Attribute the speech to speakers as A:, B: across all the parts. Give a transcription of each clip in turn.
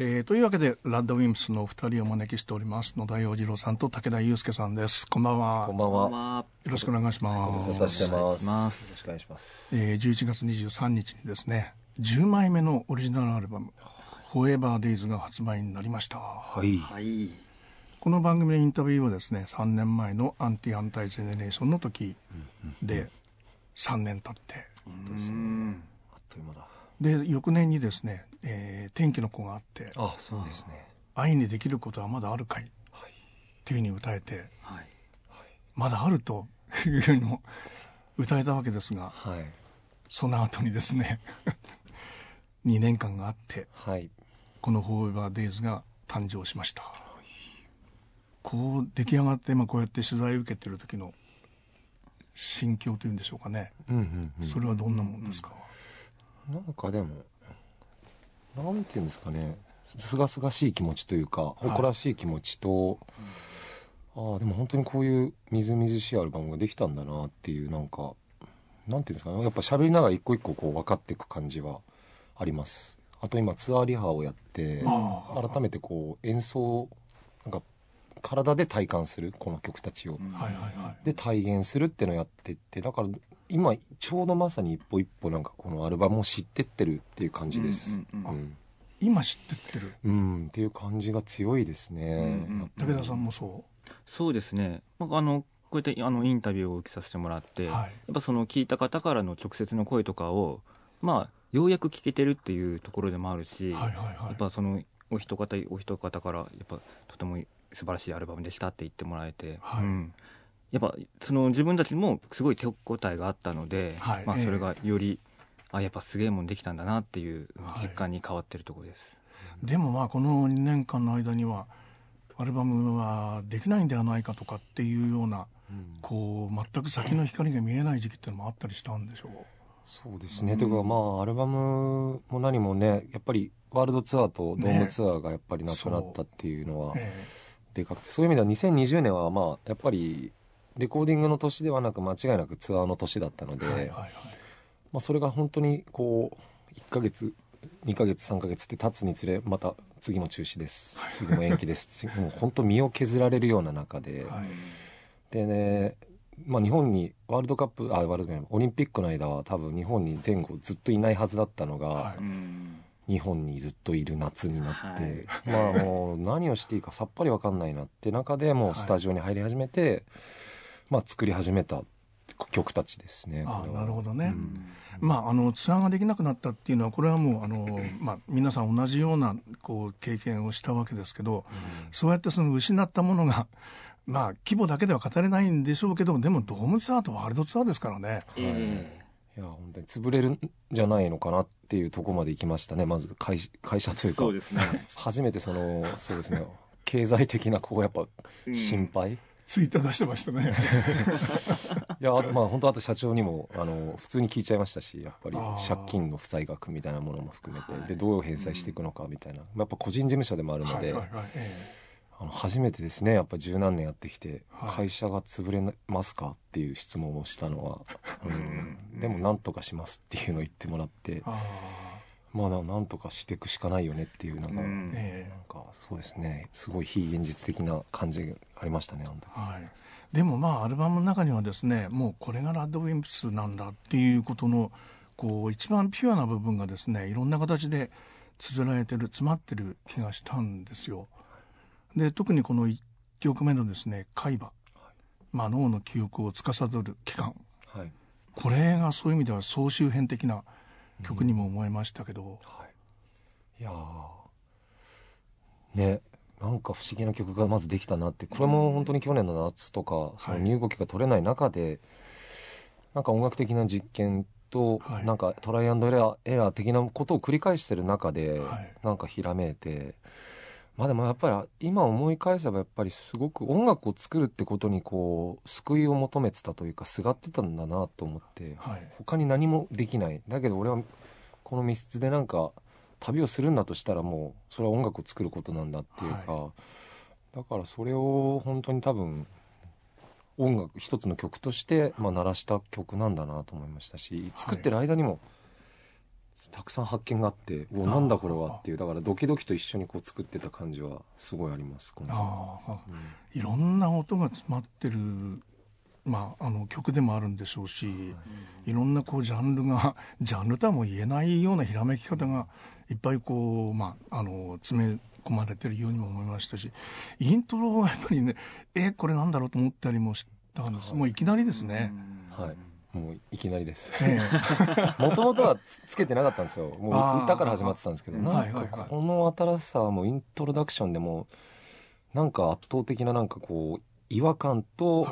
A: えー、というわけでラッドウィンプスのお二人をお招きしております野田洋次郎さんと武田祐介さんです。こんばんは。
B: こんばんは。
A: よろしくお願いします。
B: ご無沙汰してますよろしくお願いします。
A: えー、11月23日にですね10枚目のオリジナルアルバム「フォーエバーデイズが発売になりました。
B: はい、
C: はい、
A: この番組のインタビューはですね3年前のアンティアンタイゼネレーションの時で3年経って。
B: ですねあっという間だ
A: で翌年にですね、えー天気の子があって
B: あそうですね「
A: 愛にできることはまだあるかい」
B: はい。
A: っていうふうに歌えて
C: はい、
A: まだあるというふうにも歌えたわけですが
B: はい。
A: その後にですね 2年間があって
B: はい。
A: この「フォーエバーデイズが誕生しました。こう出来上がって、まあ、こうやって取材を受けてる時の心境というんでしょうかね、
B: うんうんうん。
A: それはどんなもんですか、
B: なんかでもなんていうんですかね。すがすがしい気持ちというか誇らしい気持ちと、ああでも本当にこういうみずみずしいアルバムができたんだなっていうなんかなんていうんですかね。やっぱ喋りながら一個一個こう分かっていく感じはあります。あと今ツアーリハをやって
A: あ
B: 改めてこう演奏なんか体で体感するこの曲たちを、
A: はいはいはい。
B: で体現するってのをやってってだから今ちょうどまさに一歩一歩なんかこのアルバムを知ってってるっていう感じです。
C: うんうん
B: うん。
A: 今知ってってる？
B: うんっていう感じが強いですね、
C: うんうん
A: 武田さんもそ
C: そうですね、まあ、あのこうやってあのインタビューを受けさせてもらって、
A: う、
C: や
A: はい、
C: っぱその聞いた方からの直接の声とかを、まあ、ようやく聞けてるっていうところでもあるし、
A: はいはいはい。
C: やっぱそのお一方お一方からやっぱとても素晴らしいアルバムでしたって言ってもらえて、
A: はい。
C: うんやっぱその自分たちもすごい手応えがあったので、
A: はい。
C: まあ、
A: ええ。
C: それがより、あやっぱすげえもんできたんだなっていう
A: はい
C: 実感に変わってるところです。
A: でもまあこの2年間の間にはアルバムはできないんではないかとかっていうような
B: うん。
A: こう全く先の光が見えない時期っていうのもあったりしたんでしょう。
B: そうですね、というかまあアルバムも何もねやっぱりワールドツアーとドームツアーがやっぱりなくなったっていうのは
A: え
B: でかくてそういう意味では2020年はまあやっぱりレコーディングの年ではなく間違いなくツアーの年だったので、
A: えはいはいはい。
B: まあ、それが本当にこう1ヶ月2ヶ月3ヶ月って経つにつれまた次も中止です。次も延期です。次もう本当身を削られるような中で、
A: はい。
B: でね、まあ、日本にワールドカップあワールドカップオリンピックの間は多分日本に前後ずっといないはずだったのが、
A: はい。
C: うん
B: 日本にずっといる夏になって、
C: はい。
B: まあもう何をしていいかさっぱり分かんないなって中でもうスタジオに入り始めて、まあ作り始めた曲たちですね。
A: あなるほどね、
B: うん。
A: まあ、あのツアーができなくなったっていうのはこれはもうあの、まあ、皆さん同じようなこう経験をしたわけですけど、そうやってその失ったものが、まあ、規模だけでは語れないんでしょうけどでもドームツアーとワールドツアーですからね。
C: え
B: い。や本当に潰れるんじゃないのかなっていうところまで行きましたね。まず会会社というか
C: そうですね。
B: 初めてそのそうですね。経済的なこうやっぱ
C: うん。
B: 心配、い
A: ツイッター出してましたね。
B: やあとまあ本当あと社長にもあの普通に聞いちゃいましたしやっぱり借金の負債額みたいなものも含めて、
C: はい。
B: でどう返済していくのかみたいな、やっぱ個人事務所でもあるので、
A: はいはいはい。え
B: あの初めてですね。やっぱ十何年やってきて、
A: はい。
B: 会社が潰れますかっていう質問をしたのは、うん、でもなんとかしますっていうのを言ってもらってまあななんとかしていくしかないよねっていうなんか、
C: うん。
B: なんかそうですね。すごい非現実的な感じがありましたねあの時。
A: えはい、でもまあアルバムの中にはですねもうこれがラッドウィンプスなんだっていうことのこう一番ピュアな部分がですねいろんな形で綴られてる詰まってる気がしたんですよ。で特にこの1曲目のですね「海馬」まあ、脳の記憶を司る器官
B: はい、
A: これがそういう意味では総集編的な曲にも思えましたけど、
B: はい、いやー。ねなんか不思議な曲がまずできたなって。これも本当に去年の夏とかその身動きが取れない中で、なんか音楽的な実験と、
A: はい。
B: なんかトライアンドエラーエラー的なことを繰り返してる中で、
A: はい。
B: なんかひらめいてまあでもやっぱり今思い返せばやっぱりすごく音楽を作るってことにこう救いを求めてたというかすがってたんだなと思って
A: はい。
B: 他に何もできない。だけど俺はこの密室でなんか旅をするんだとしたらもうそれは音楽を作ることなんだっていうか、だからそれを本当に多分音楽一つの曲として、まあ、鳴らした曲なんだなと思いましたし作ってる間にもたくさん発見があって「おなんだこれは」っていうだからドキドキと一緒にこう作ってた感じはすごいありますうん
A: いろんな音が詰まってる、まあ、あの曲でもあるんでしょうし、い。ろんなこうジャンルが ジャンルとはもう言えないようなひらめき方がいっぱいこう、まあ、あの詰め込まれてるようにも思いましたしイントロはやっぱりねえこれなんだろうと思ったりもしたんです、もういきなりですね。
B: はいもういきなりです。
A: え
B: もともとはつつけてなかったんですよ。もう歌から始まってたんですけど。なんかこの新しさはもうイントロダクションでもなんか圧倒的ななんかこう違和感
A: え
B: と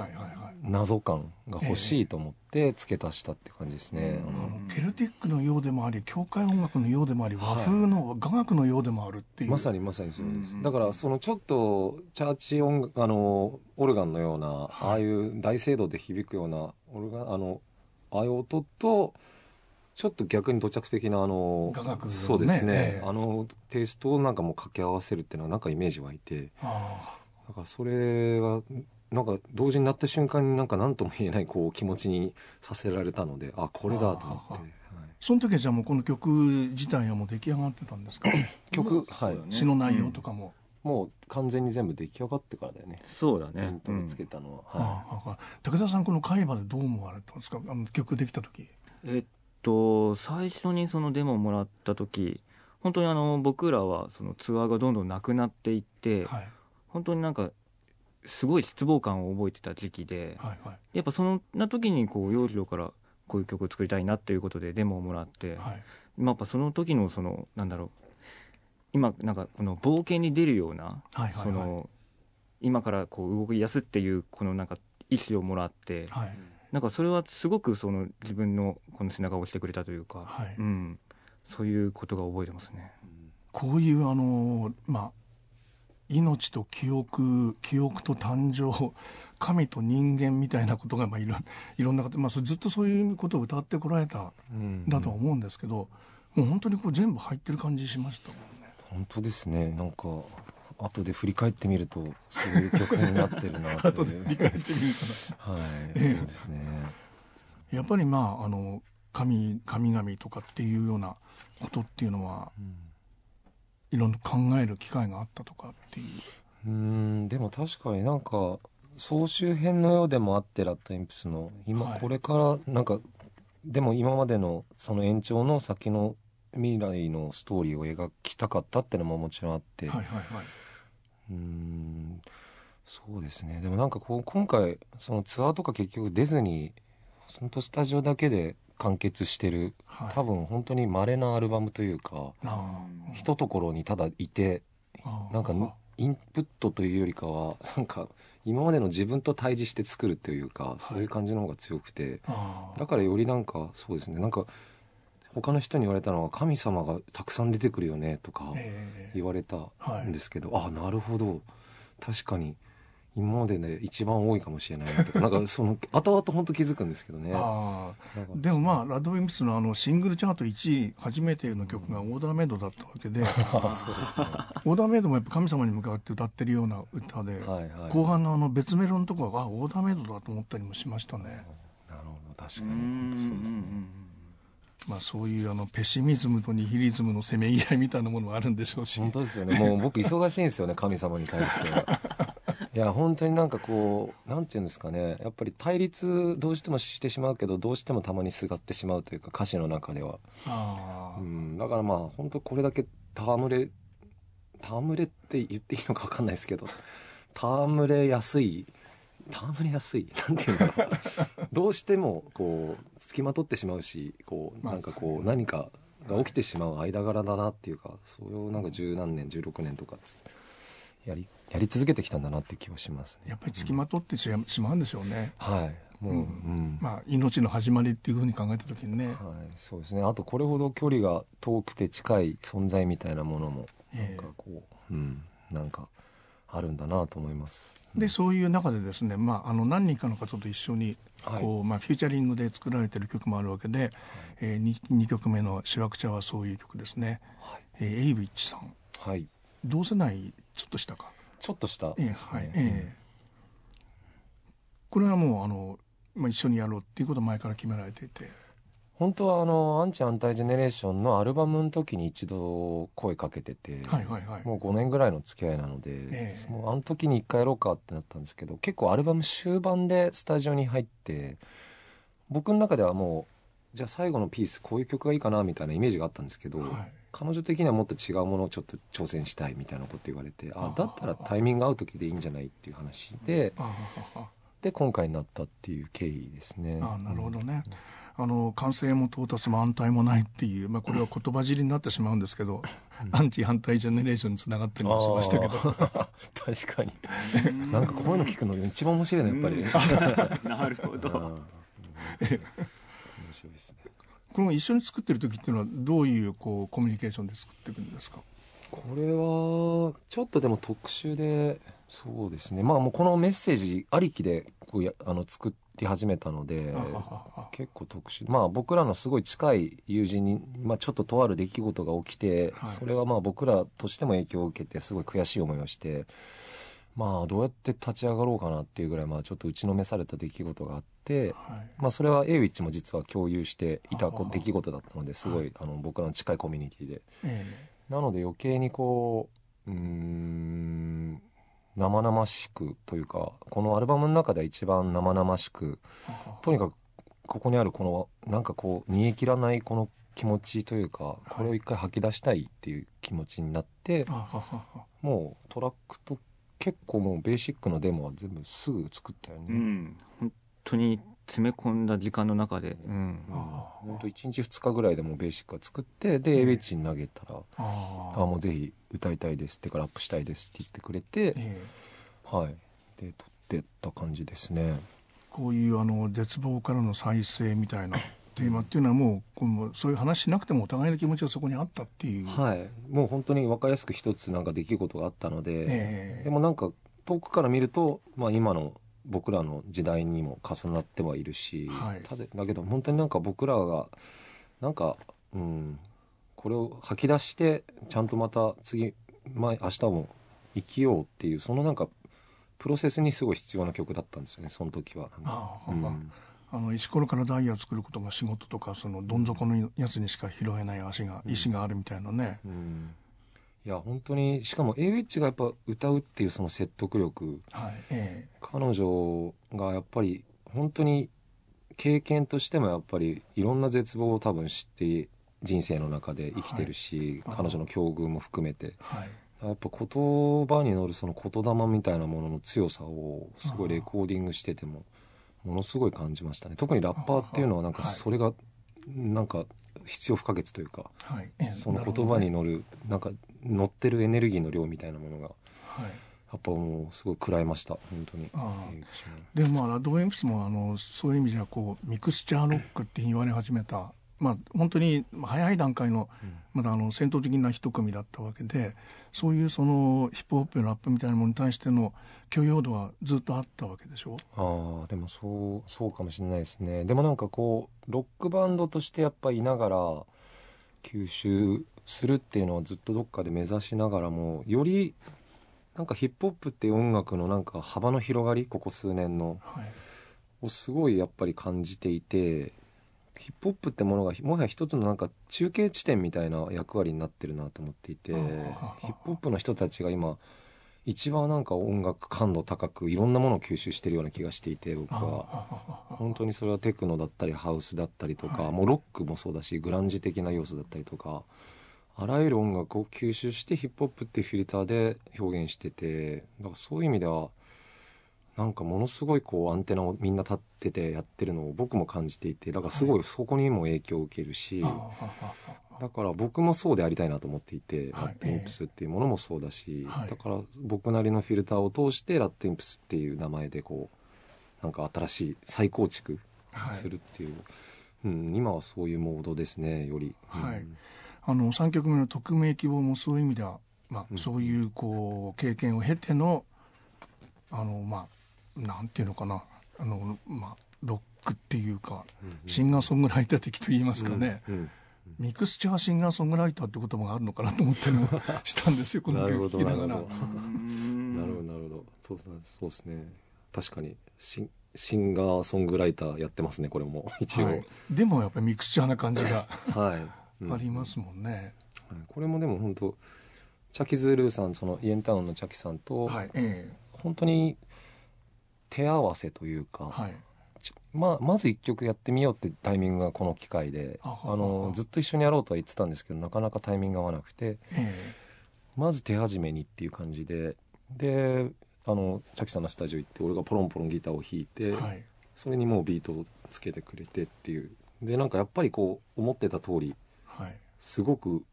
B: 謎感が欲しいと思って付け足したって感じですね、
A: ケルティックのようでもあり教会音楽のようでもあり和風の雅楽のようでもあるっていう、
B: まさにまさにそうです、
C: うん。
B: だからそのちょっとチャーチ音楽あのオルガンのような、ああいう大聖堂で響くようなオルガンあのああいう音とちょっと逆に土着的なあの
A: ね。
B: そうですね、
A: ええ。
B: あのテイストをなんかもう掛け合わせるっていうのはなんかイメージ湧いて。
A: あ
B: だからそれがなんか同時になった瞬間になんか何とも言えないこう気持ちにさせられたのであこれだと思って、
A: その時はじゃあもうこの曲自体はもう出来上がってたんですか？
B: 曲はい。
A: 詩の内容とかも、
B: もう完全に全部出来上がってからだよね。
C: そうだね。
B: イントロつけたのは、
A: あ
B: はい。
A: あああ武田さんこの海馬でどう思われたんですか？あの曲できた時。
C: えっと最初にそのデモをもらった時本当にあの僕らはそのツアーがどんどんなくなっていって、
A: はい。
C: 本当になんかすごい失望感を覚えてた時期で、
A: はいはい。
C: やっぱそんな時にこう陽次郎からこういう曲を作りたいなっていうことでデモをもらって、
A: はい。
C: まあやっぱその時のそのなんだろう今なんかこの冒険に出るような、
A: はいはいはい。
C: その今からこう動き出すっていうこのなんか意思をもらって、
A: はい。
C: なんかそれはすごくその自分のこの背中を押してくれたというか、
A: はい。
C: うん、そういうことが覚えてますね。
A: こういうあのまあ命と記憶記憶と誕生神と人間みたいなことがまあいろいろんなこと、まあ、ずっとそういうことを歌ってこられた
B: うん
A: だとは思うんですけど、もう本当にこう全部入ってる感じしました。
B: 本当ですね。なんか後で振り返ってみるとそういう曲になってるなと
A: 後で振り返ってみる
B: はいそうですね。
A: とやっぱりまああの神神々とかっていうようなことっていうのは
B: うん
A: いろんな考える機会があったとかっていう。
B: うーんでも確かになんか総集編のようでもあってラッドインプスの。今、
A: はい。
B: これからなんかでも今までのその延長の先の未来のストーリーを描きたかったってのももちろんあって、
A: はいはいはい。う
B: ーんそうですね。でもなんかこう今回そのツアーとか結局出ずに本当スタジオだけで完結してる
A: はい。
B: 多分本当に稀なアルバムというかひとところにただいてなんかインプットというよりかはなんか今までの自分と対峙して作るというかそういう感じの方が強くて。だからよりなんかそうですね。なんか他の人に言われたのは神様がたくさん出てくるよねとか
A: ええ。
B: 言われた
A: はい。
B: んですけど、あなるほど。確かに今までで一番多いかもしれないなとか。なんか その後々本当気づくんですけどね。
A: でもまあラッドウィンプスのあのシングルチャート1位初めての曲がオーダーメイドだったわけで
B: ね。
A: オーダーメイドもやっぱ神様に向かって歌ってるような歌で、
B: はいはい。
A: 後半のあの別メロのとこはあオーダーメイドだと思ったりもしましたね、
B: なるほど。確かに。本当そうですね。
A: まあ、そういうあのペシミズムとニヒリズムのせめぎ合いみたいなものもあるんでしょうし。
B: 本当ですよね。もう僕忙しいんですよね神様に対しては。いや本当になんかこうなんていうんですかね。やっぱり対立どうしてもしてしまうけどどうしてもたまにすがってしまうというか歌詞の中では、うん、だからまあ本当これだけ戯れ戯れって言っていいのか分かんないですけど戯れやすい戯れやすい。なんていうんだろう。どうしてもこう付きまとってしまうしこう
A: まあ
B: なんかこう何かが起きてしまう間柄だなっていうかそれをなんか十何年16年とかつやりやり続けてきたんだなっていう気はしますね。
A: やっぱり付きまとってししまうんでしょうね、
B: はい。もう、
A: う
B: うん。ん
A: まあ、命の始まりっていうふうに考えた時にね、
B: はい、そうですね。あとこれほど距離が遠くて近い存在みたいなものもなん
A: え
B: かこう、うん。なんかあるんだなと思います。
A: えでそういう中でですね、まあ、あの何人かの方と一緒に
B: はい。
A: こう、まあ、フューチャリングで作られてる曲もあるわけで、え 2, 曲目の「しわくちゃ」はそういう曲ですね、
B: はい、
A: えーエイブイッチさん。
B: はい、
A: 同世代ちょっとしたか？
B: ちょっとした。
A: ええ
B: ですね。
A: はいええこれはもうあの、まあ、一緒にやろうっていうことを前から決められていて
B: 本当はあのアンチアンタイジェネレーションのアルバムの時に一度声かけてて、
A: はいはいはい。
B: もう5年ぐらいの付き合いなので、
A: ええ。
B: そのあの時に一回やろうかってなったんですけど結構アルバム終盤でスタジオに入って僕の中ではもうじゃあ最後のピースこういう曲がいいかなみたいなイメージがあったんですけど、
A: はい。
B: 彼女的にはもっと違うものをちょっと挑戦したいみたいなこと言われてあ
A: あ
B: だったらタイミング合う時でいいんじゃないっていう話でで今回になったっていう経緯ですね。
A: ああなるほどね、あの完成も到達も安泰もないっていう、まあ、これは言葉尻になってしまうんですけど、アンチ反対ジェネレーションにつながってるのもしましたけど。
B: 確かに。なんかこういうの聞くの一番面白いねやっぱり、
C: なるほど。
B: 面白いですね。
A: この一緒に作ってる時っていうのはどういうこうコミュニケーションで作っていくんですか？
B: これはちょっとでも特殊でそうですね。まあもうこのメッセージありきでこうやあの作り始めたので結構特殊。まあ僕らのすごい近い友人に、まあ、ちょっととある出来事が起きて、
A: はい。
B: それがまあ僕らとしても影響を受けてすごい悔しい思いをしてまあどうやって立ち上がろうかなっていうぐらいまあちょっと打ちのめされた出来事があって、
A: はい。
B: まあ、それは A ウィッチも実は共有していた出来事だったのですごいあの僕らの近いコミュニティで。
A: え。
B: なので余計にこううーん生々しくというかこのアルバムの中では一番生々しくとにかくここにあるこのなんかこう煮え切らないこの気持ちというかこれを一回吐き出したいっていう気持ちになってもうトラックと結構もうベーシックのデモは全部すぐ作ったよね。
C: うん。本当に詰め込んだ時間の中で、うん、
B: 本当1日2日ぐらいでもうベーシックは作ってでェッジに投げたら「
A: あ
B: あもうぜひ歌いたいです」ってからラップしたいですって言ってくれて
A: ええ。
B: はい。で撮ってった感じですね。
A: こういうあの絶望からの再生みたいなテーマっていうのはもうこのそういう話しなくてもお互いの気持ちがそこにあったっていう、
B: はい。もう本当に分かりやすく一つなんか出来事があったので、
A: ええ。
B: でもなんか遠くから見ると、まあ、今の僕らの時代にも重なってはいるし、
A: はい。
B: ただだけど本当になんか僕らがなんかうんこれを吐き出してちゃんとまた次前明日も生きようっていうそのなんかプロセスにすごい必要な曲だったんですよねその時は。
A: ああ
B: うん。
A: あの石ころからダイヤを作ることが仕事とかそのどん底のやつにしか拾えない足が、石があるみたいなね、
B: うんいや本当にしかも A ウィッチがやっぱ歌うっていうその説得力。
A: はいえ
B: 彼女がやっぱり本当に経験としてもやっぱりいろんな絶望を多分知って人生の中で生きてるし、
A: はい。
B: 彼女の境遇も含めて。
A: えはい。
B: やっぱ言葉に乗るその言霊みたいなものの強さをすごいレコーディングしててもものすごい感じましたね。特にラッパーっていうのはなんか
A: はい。
B: それがなんか必要不可欠というか
A: はい。ええ。
B: その言葉に乗るなんか乗ってるエネルギーの量みたいなものが
A: はい。
B: やっぱもうすごい食らいました。本当に。
A: でまあラッドウェンプスもあのそういう意味ではこうミクスチャーロックって言われ始めた。まあ本当に早い段階のまだあの戦闘的な一組だったわけでそういうそのヒップホップやラップみたいなものに対しての許容度はずっとあったわけでしょ？
B: ああでもそうそうかもしれないですね。でもなんかこうロックバンドとしてやっぱいながら吸収するっていうのはずっとどっかで目指しながらもよりなんかヒップホップっていう音楽のなんか幅の広がりここ数年の
A: はい。
B: をすごいやっぱり感じていてヒップホップってものがもはや一つのなんか中継地点みたいな役割になってるなと思っていてヒ
A: あ
B: ッ
A: あ
B: プホップの人たちが今一番なんか音楽感度高くいろんなものを吸収してるような気がしていて僕
A: あ
B: は
A: あ
B: 本当にそれはテクノだったりハウスだったりとか、
A: はい。
B: もうロックもそうだしグランジ的な要素だったりとかあらゆる音楽を吸収してヒップホップっていうフィルターで表現しててだからそういう意味ではなんかものすごいこうアンテナをみんな立っててやってるのを僕も感じていてだからすごいそこにも影響を受けるし、
A: ああああ
B: だから僕もそうでありたいなと思っていて、
A: はい。
B: ラットインプスっていうものもそうだし、
A: はい。
B: だから僕なりのフィルターを通してラットインプスっていう名前でこうなんか新しい再構築
A: はい
B: するっていう、うん、今はそういうモードですねより、
A: はい。
B: うん
A: あの3曲目の「匿名希望」もそういう意味では、まあ
B: うん。
A: そういうこう経験を経てのあのまあなんていうのかな。あの、まあ、ロックっていうか、シンガーソングライター的と言いますかね、
B: うんうん
A: ミクスチャーシンガーソングライターって言葉があるのかなと思ったりもしたんですよ この曲聴きながら。
B: なるほど。なるほどなるほど。そうですね。そうですね確かにシンシンガーソングライターやってますねこれも。一応、
A: はい、でもやっぱりミクチャーな感じが。
B: はい。うん
A: ありますもんね、
B: はい。これもでも本当チャキズールーさんそのイエンタウンのチャキさんと、
A: はいえ
B: 本当に手合わせというか、
A: えはい。
B: ちまあ、まず一曲やってみようってタイミングがこの機会で
A: あ
B: のずっと一緒にやろうとは言ってたんですけどなかなかタイミングが合わなくて
A: え
B: まず手始めにっていう感じでであのチャキさんのスタジオ行って俺がポロンポロンギターを弾いて、
A: えはい。
B: それにもうビートをつけてくれてっていう。でなんかやっぱりこう思ってた通り
A: はい
B: すごく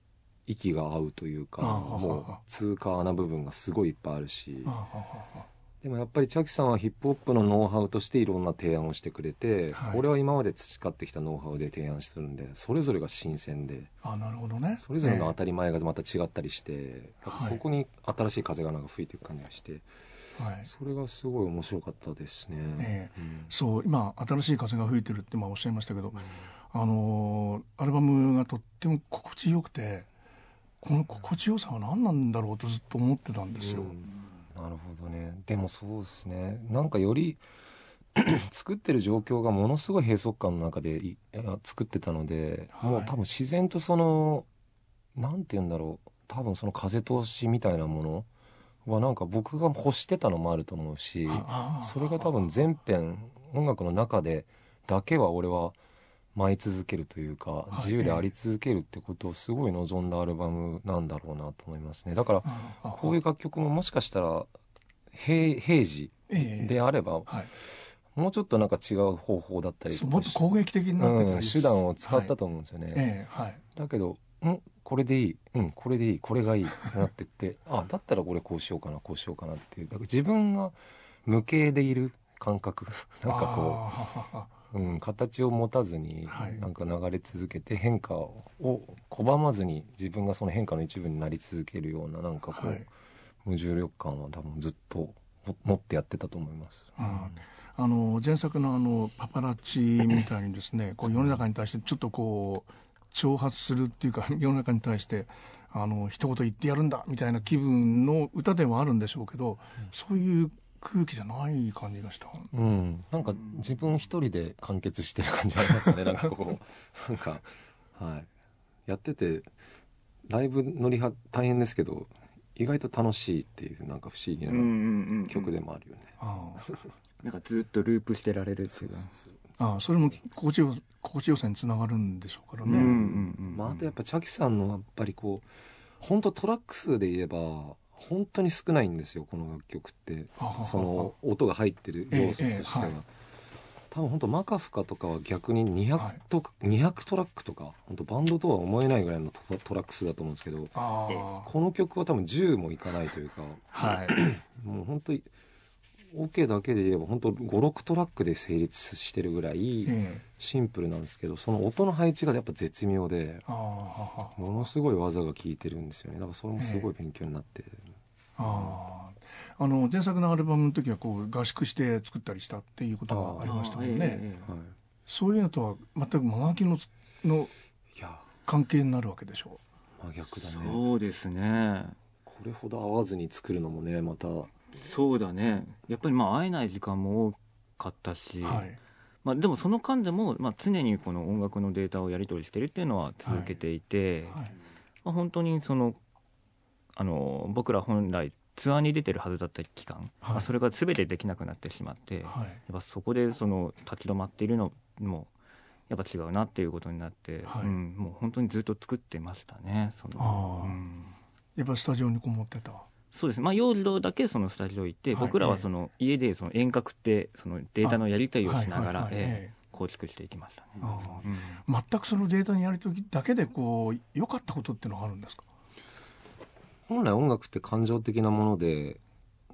B: 息が合うというかもう通過な部分がすごいいっぱいあるし。でもやっぱりチャキさんはヒップホップのノウハウとしていろんな提案をしてくれて、
A: はい。
B: 俺は今まで培ってきたノウハウで提案してるんでそれぞれが新鮮で。
A: あなるほどね。
B: それぞれの当
A: え
B: たり前がまた違ったりして、そこに新しい風がなんか吹いていく感じがして
A: えはい。
B: それがすごい面白かったですね。
A: ええ。
B: うん。
A: そう今新しい風が吹いてるって今おっしゃいましたけど、あのーアルバムがとっても心地よくてこの心地よさは何なんだろうとずっと思ってたんですよ、
B: うん。なるほどね。でもそうですね。なんかより 作ってる状況がものすごい閉塞感の中で作ってたので、
A: はい。
B: もう多分自然とそのなんて言うんだろう。多分その風通しみたいなものはなんか僕が欲してたのもあると思うしそれが多分全編音楽の中でだけは俺は舞い続けるというか
A: い。
B: 自由であり続けるってことをすごい望んだアルバムなんだろうなと思いますね。だからこういう楽曲ももしかしたら平平時
A: ええ。
B: であれば
A: はい、
B: もうちょっとなんか違う方法だったり
A: もっと攻撃的になってた
B: うん、
A: り
B: 手段を使った
A: と、
B: と思うんですよね、
A: はい。
B: だけど「ん？これでいい？うんこれでいい。これがいい」ってなってって あだったらこれこうしようかなこうしようかなっていう。だから自分が無形でいる感覚。なんかこ
A: ああははは
B: う、うん、形を持たずに
A: はい。
B: なんか流れ続けて変化を拒まずに自分がその変化の一部になり続けるようななんかこう、
A: はい。
B: 無重力感は多分ずっとも持ってやってたと思います。
A: ああ。の前作のあのパパラッチみたいにですねこう世の中に対してちょっとこう挑発するっていうか 世の中に対してあの一言言ってやるんだみたいな気分の歌ではあるんでしょうけど、そういう空気じゃない感じがした。
B: うん、なんか自分一人で完結してる感じありますよねなんかこう。なんかはい。やっててライブ乗りは大変ですけど意外と楽しいっていうなんか不思議な曲でもあるよね、
A: あ
C: なんかずっとループしてられるっていうか。
A: あああそれも心地よ心地よさにつながるんでしょうからね。
C: うんうんうん
B: まあ、あとやっぱチャキさんのやっぱりこう本当トラック数で言えば本当に少ないんですよこの楽曲って。その音が入ってる要素としては、
A: ええええはい。
B: 多分本当マカフカとかは逆に200
A: はい。
B: と、200トラックとか本当バンドとは思えないぐらいのトトラック数だと思うんですけど
A: あ
B: この曲は多分10もいかないというか
A: あはい。
B: もう本当に OK だけで言えば本当56トラックで成立してるぐらい
A: ええ。
B: シンプルなんですけどその音の配置がやっぱ絶妙でものすごい技が効いてるんですよね。だからそれもすごい勉強になって、
A: あああの前作のアルバムの時はこう合宿して作ったりしたっていうことがありましたもんね、そういうのとは全く真逆のつの
B: いや。
A: 関係になるわけでしょ
B: 真逆だね。
C: そうですね。
B: これほど合わずに作るのもねまた。
C: そうだね。やっぱりまあ会えない時間も多かったし、
A: う、はい。
C: まあ、でもその間でも、まあ、常にこの音楽のデータをやり取りしてるっていうのは続けていて、
A: はい。
C: まあ、本当にそのあの僕ら本来ツアーに出てるはずだった期間、
A: はい。
C: まあ、それが全てできなくなってしまって、や
A: はい。
C: っぱそこでその立ち止まっているのもやっぱ違うなっていうことになって、
A: はい。
C: うん、もう本当にずっと作ってましたねそのうん。
A: やっぱスタジオにこもってた？
C: そうです。ね、まあ、幼児だけそのスタジオ行って、
A: はい。
C: 僕らはその家でその遠隔ってそのデータのやり取りをしながら構築していきましたね。
A: あ
C: うん。
A: あ全くそのデータにやりときだけでこう良かったことっていうのはあるんですか？
B: 本来音楽って感情的なもので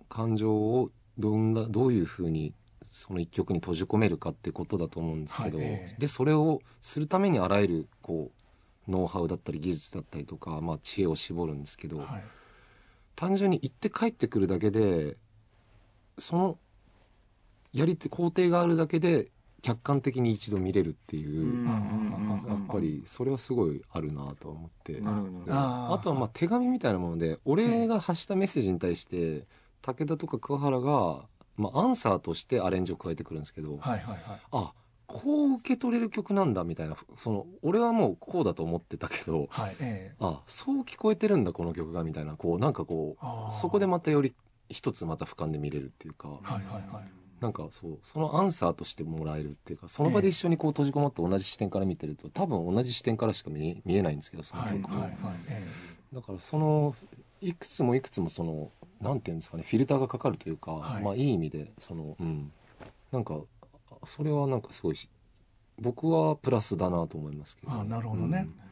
B: 感情をどんなどういうふうにその一曲に閉じ込めるかってことだと思うんですけど、
A: はい。ええ
B: でそれをするためにあらゆるこうノウハウだったり技術だったりとか、まあ、知恵を絞るんですけど、
A: はい。
B: 単純に行って帰ってくるだけでそのやり手工程があるだけで客観的に一度見れるっていう、やっぱりそれはすごいあるなとは思って。
A: あ
B: とはまあ手紙みたいなもので俺が発したメッセージに対して武田とか桑原がまあ、アンサーとしてアレンジを加えてくるんですけど、
A: はいはいはい。
B: あこう受け取れる曲なんだみたいなその俺はもうこうだと思ってたけど
A: はいええ。
B: あそう聞こえてるんだこの曲がみたいなこうなんかこうそこでまたより一つまた俯瞰で見れるっていうか、
A: はいはいはい
B: なんかそうそのアンサーとしてもらえるっていうかその場で一緒にこう閉じこもって同じ視点から見てると多分同じ視点からしか見え見えないんですけどその曲を、
A: はいはいはいえ
B: だからそのいくつもいくつもそのなんていうんですかねフィルターがかかるというか、
A: はい。
B: まあいい意味でそのうん。なんかそれはなんかすごいし僕はプラスだなと思いますけど、
A: あなるほどね。え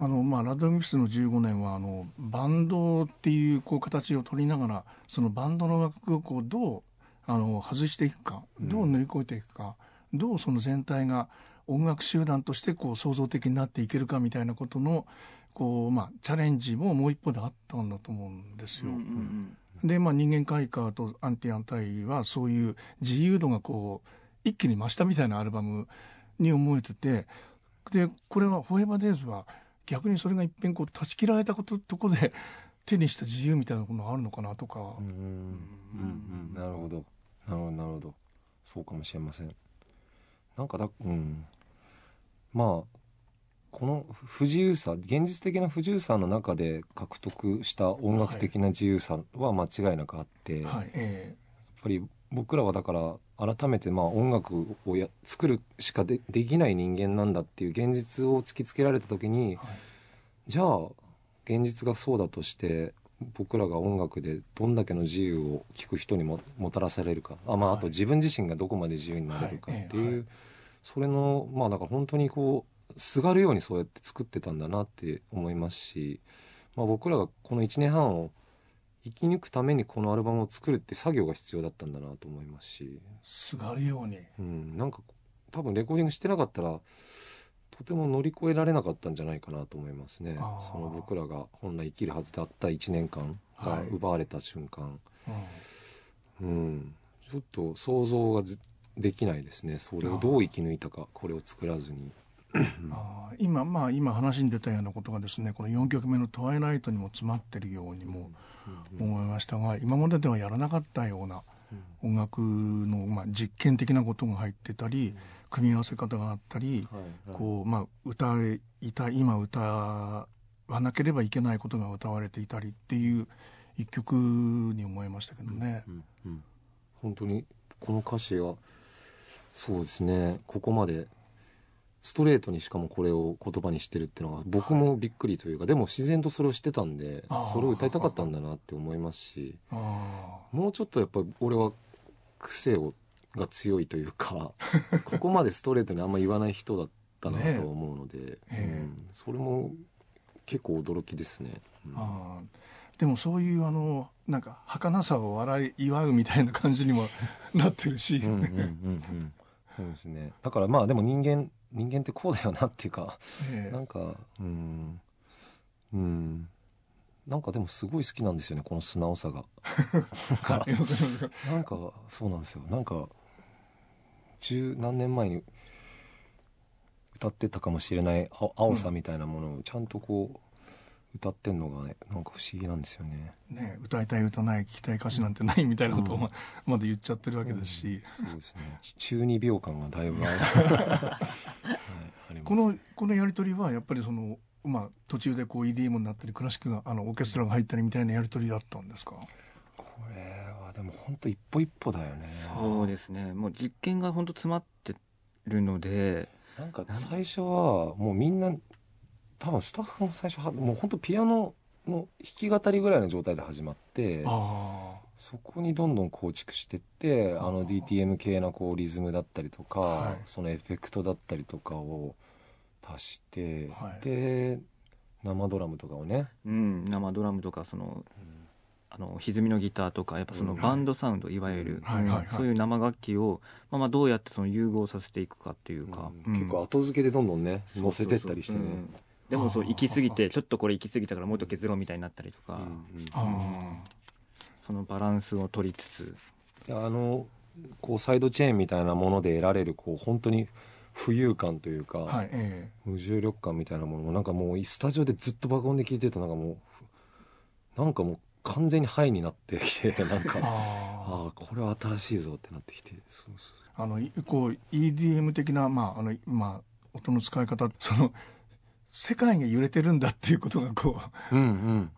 A: あのまあラッドウィンプスの15年はあのバンドっていうこう形を取りながらそのバンドの楽をこうどうあの外していくかどう乗り越えていくか、どうその全体が音楽集団としてこう創造的になっていけるかみたいなことのこう、まあ、チャレンジももう一歩であったんだと思うんですよ。
C: うんうん
A: で、まあ、人間開花とアンティアンタイはそういう自由度がこう一気に増したみたいなアルバムに思えててでこれは「フォーエバーデイズは逆にそれがいっぺんこう断ち切られたこととこで手にした自由みたいなものがあるのかなとか、
B: うんうんうん。なるほどなるほどなるほど。そうかもしれません。なんかだうん。まあこの不自由さ現実的な不自由さの中で獲得した音楽的な自由さは間違いなくあって、やっ
A: はいえ
B: ぱり僕らはだから改めてまあ音楽をや作るしかでできない人間なんだっていう現実を突きつけられた時に、
A: はい。
B: じゃあ現実がそうだとして僕らが音楽でどんだけの自由を聴く人にももたらされるか。あ,、まあ、あ
A: はい。
B: と自分自身がどこまで自由になれるかっていう、
A: はい。ええはい。
B: それのまあだから本当にこうすがるようにそうやって作ってたんだなって思いますし、まあ、僕らがこの1年半を生き抜くためにこのアルバムを作るって作業が必要だったんだなと思いますし、
A: すがるように。
B: うん、なんか多分レコーディングしてなかったらとても乗り越えられなかったんじゃないかなと思いますね。その僕らが本来生きるはずだった1年間が
A: はい。
B: 奪われた瞬間、
A: うん。
B: うん。ちょっと想像がずできないですね。それをどう生き抜いたかこれを作らずに。
A: あー。今まあ今話に出たようなことがですねこの4曲目の「トワイライト」にも詰まってるようにも思いましたが今までではやらなかったような音楽の、まあ、実験的なことが入ってたり組み合わせ方があったり
B: はいはい。
A: こうまあ歌いた今歌わなければいけないことが歌われていたりっていう一曲に思いましたけどね。
B: うんうん本当にこの歌詞はそうですね。ここまでストレートにしかもこれを言葉にしてるっていうのは僕もびっくりというか、でも自然とそれをしてたんでそれを歌いたかったんだなって思いますし
A: あ
B: もうちょっとやっぱり俺は癖をが強いというか ここまでストレートにあんま言わない人だったなと思うので、
A: ええ。
B: うん。それも結構驚きですね。うん
A: ーあー。でもそういうあのなんか儚さを笑い祝うみたいな感じにもなってるし、
B: うんうんうんうん。そうですね。だからまあでも人間人間ってこうだよなっていうか
A: ええ。
B: なんかうん。うん。なんかでもすごい好きなんですよねこの素直さが。なんかそうなんですよ。なんか十何年前に歌ってたかもしれない青青さみたいなものをちゃんとこう歌ってんのがねなんか不思議なんですよね。
A: ね、歌いたい歌ない聞きたい歌詞なんてないみたいなことをま,、まだ言っちゃってるわけですし、
B: そうですね。中二病感がだいぶある、はい
A: このこのやり取りはやっぱりその、まあ、途中でこう EDM になったりクラシックがあのオーケストラが入ったりみたいなやり取りだったんですか？
B: でも本当一歩一歩だよね。
C: そうですね。もう実験が本当詰まってるので。
B: なんか最初はもうみんな多分スタッフも最初はもう本当ピアノの弾き語りぐらいの状態で始まって
A: あ
B: そこにどんどん構築してってあの DTM 系なこうリズムだったりとか、
A: はい。
B: そのエフェクトだったりとかを足して、
A: はい。
B: で生ドラムとかをね、
C: うん、生ドラムとかそのあの歪みのギターとかやっぱその
B: うん。
C: バンドサウンド、いわゆる、
A: はい。はい。はい。
C: そういう生楽器を、まあ、まあどうやってその融合させていくかっていうか、
B: うん。結構後付けでどんどんね乗せてったりしてね。
C: うん。でもそう行き過ぎてちょっとこれ行き過ぎたからもっと削ろうみたいになったりとか、
B: うんうん
A: ああ
C: そのバランスを取りつつ。
B: であのこうサイドチェーンみたいなもので得られるこう本当に浮遊感というか、
A: はいえ
B: 無重力感みたいなものもなんかもうスタジオでずっと爆音で聴いてるとなんかもうなんかもう完全にハイになってきてなんかあ
A: あ
B: あこれは新しいぞってなってきて。そうそう
A: ああのいこう EDM 的なまああのまあ音の使い方その世界が揺れてるんだっていうことがこう
B: うんうん。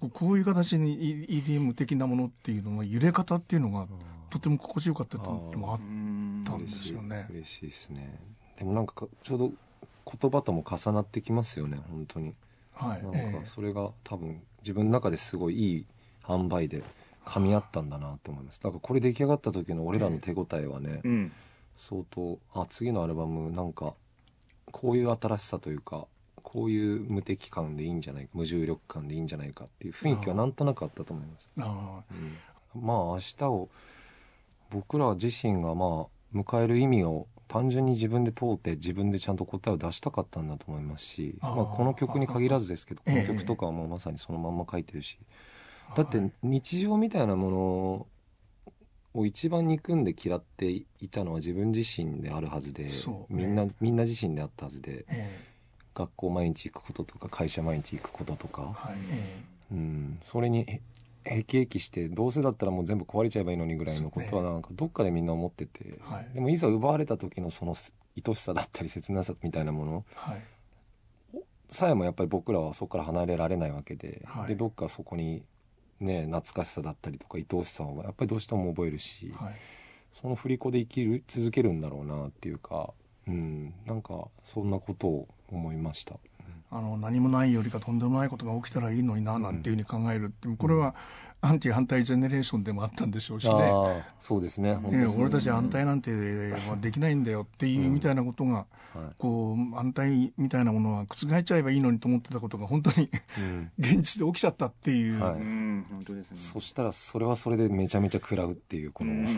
A: こうこういう形に E- EDM 的なものっていうのの揺れ方っていうのがとても心地よかったってもあっ
C: うん
A: たんですよね。
B: 嬉しいですね。でもなんかかちょうど言葉とも重なってきますよね本当に。
A: はい、
B: なん
A: え
B: かそれが多分自分の中ですごいいい塩梅で噛み合ったんだなと思います。だからこれ出来上がった時の俺らの手応えはね、
C: うん。
B: 相当あ次のアルバムなんかこういう新しさというかこういう無敵感でいいんじゃないか無重力感でいいんじゃないかっていう雰囲気はなんとなくあったと思います、
A: えあ
B: うん。まあ明日を僕ら自身がまあ迎える意味を単純に自分で問うて自分でちゃんと答えを出したかったんだと思いますしまあ、この曲に限らずですけどこ
A: ええ
B: の曲とかはもうまさにそのまんま書いてるし、
A: あ
B: だって日常みたいなものを一番憎んで嫌っていたのは自分自身であるはずで、みんなみんな自身であったはずで
A: え
B: 学校毎日行くこととか会社毎日行くこととか、
A: えはいえ。
B: うん、それにへへきへきしてどうせだったらもう全部壊れちゃえばいいのにぐらいのことはなんかどっかでみんな思ってて、
A: はい。
B: でもいざ奪われた時のその愛しさだったり切なさみたいなもの。
A: えはい。
B: さえもやっぱり僕らはそこから離れられないわけで,、
A: はい。
B: でどっかそこにね懐かしさだったりとか愛おしさをやっぱりどうしても覚えるし、
A: はい。
B: その振り子で生きる続けるんだろうなっていうか、うん、なんかそんなことを思いました。
A: あの何もないよりかとんでもないことが起きたらいいのにななんていうふうに考えるってこれはアンティ反対ジェネレーションでもあったんでしょうしね。
B: そうですね。
A: ね俺たち反対なんてまあできないんだよっていうみたいなことが、
B: はい。
A: こう反対みたいなものは覆っちゃえばいいのにと思ってたことが本当に
B: うん。
A: 現実で起きちゃったっていう、
B: はい。
C: うん本当ですね。
B: そしたらそれはそれでめちゃめちゃ食らうっていうこの、はい。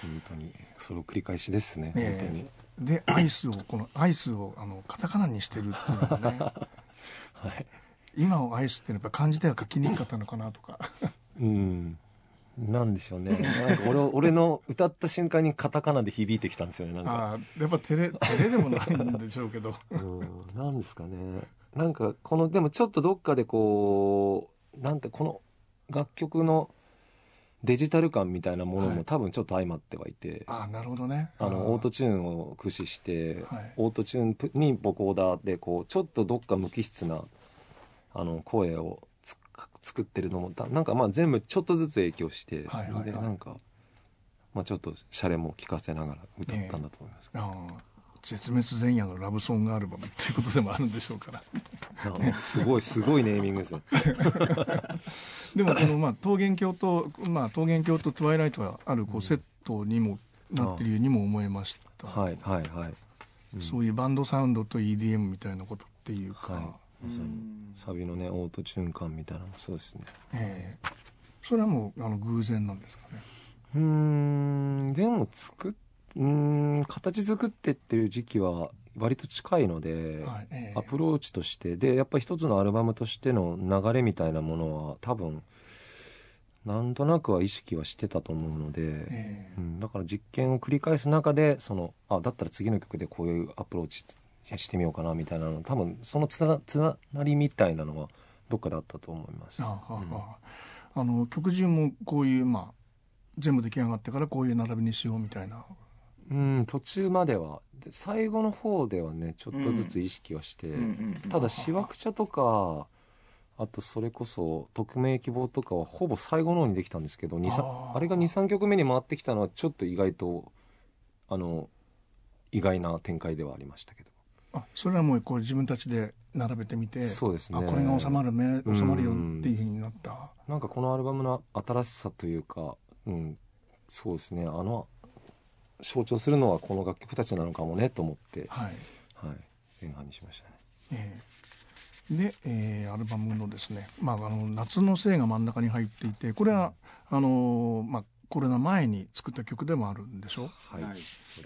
B: 本当にそれを繰り返しですね、
A: ええ。
B: 本当に
A: でアイスをこのアイスをあのカタカナにしてるっていうのがね。
B: はい。
A: 今をアイスってやっぱ漢字では書きにくかったのかなとか。
B: うん。なんでしょうね。なんか俺俺の歌った瞬間にカタカナで響いてきたんですよねなんか。
A: ああやっぱ照れ照れでもないんでしょうけど。
B: うん。なんですかね。なんかこのでもちょっとどっかでこうなんてこの楽曲のデジタル感みたいなもの
A: はい。
B: も多分ちょっと相まってはいて、
A: ああなるほどね。
B: あのオートチューンを駆使して、
A: はい。
B: オートチューンにボコーダーでこうちょっとどっか無機質なあの声をつ作ってるのもだなんかまあ全部ちょっとずつ影響して、
A: はいはいはい。
B: でなんか、まあ、ちょっとシャレも聞かせながら歌ったんだと思います、
A: ああ絶滅前夜のラブソングアルバムっていうことでもあるんでしょうから。
B: すごいすごいネーミングですよ。
A: でもこのまあ桃源郷とまあ桃源郷とトゥワイライトがあるこうセットにもなってるようにも思えました、
B: はいはいはい、うん。
A: そういうバンドサウンドと EDM みたいなことっていうか、
B: はい。まさに。サビのねオートチューン感みたいなのもそうですね。
A: ええ。それはもうあの偶然なんですかね。
B: うーん。でも作っうーん形作ってっていう時期は割と近いので、
A: はいええ。
B: アプローチとして。でやっぱり一つのアルバムとしての流れみたいなものは多分なんとなくは意識はしてたと思うので、
A: え
B: うん、だから実験を繰り返す中でそのあだったら次の曲でこういうアプローチしてみようかなみたいなの多分そのつなつながりみたいなのはどっかであったと思います。
A: ああの曲順もこういうまあ全部出来上がってからこういう並びにしようみたいな
B: うん途中までは。で最後の方ではねちょっとずつ意識はして、ただしわくちゃとかあとそれこそ匿名希望とかはほぼ最後の方にできたんですけど2 3
A: あー。
B: あれが23曲目に回ってきたのはちょっと意外とあの意外な展開ではありましたけど。
A: あそれはもうこう自分たちで並べてみて
B: そうですね。
A: あこれが収まるね
B: うん
A: 収まるよっていうふうになった。
B: なんかこのアルバムの新しさというか、うん、そうですね。あの象徴するのはこの楽曲たちなのかもねと思って、
A: はい。
B: はい、前半にしましたね。
A: ええ。で、えーアルバムのですね「まあ、あの夏のせい」が真ん中に入っていてこれはあのーまあコロナ前に作った曲でもあるんでしょ？
B: はい、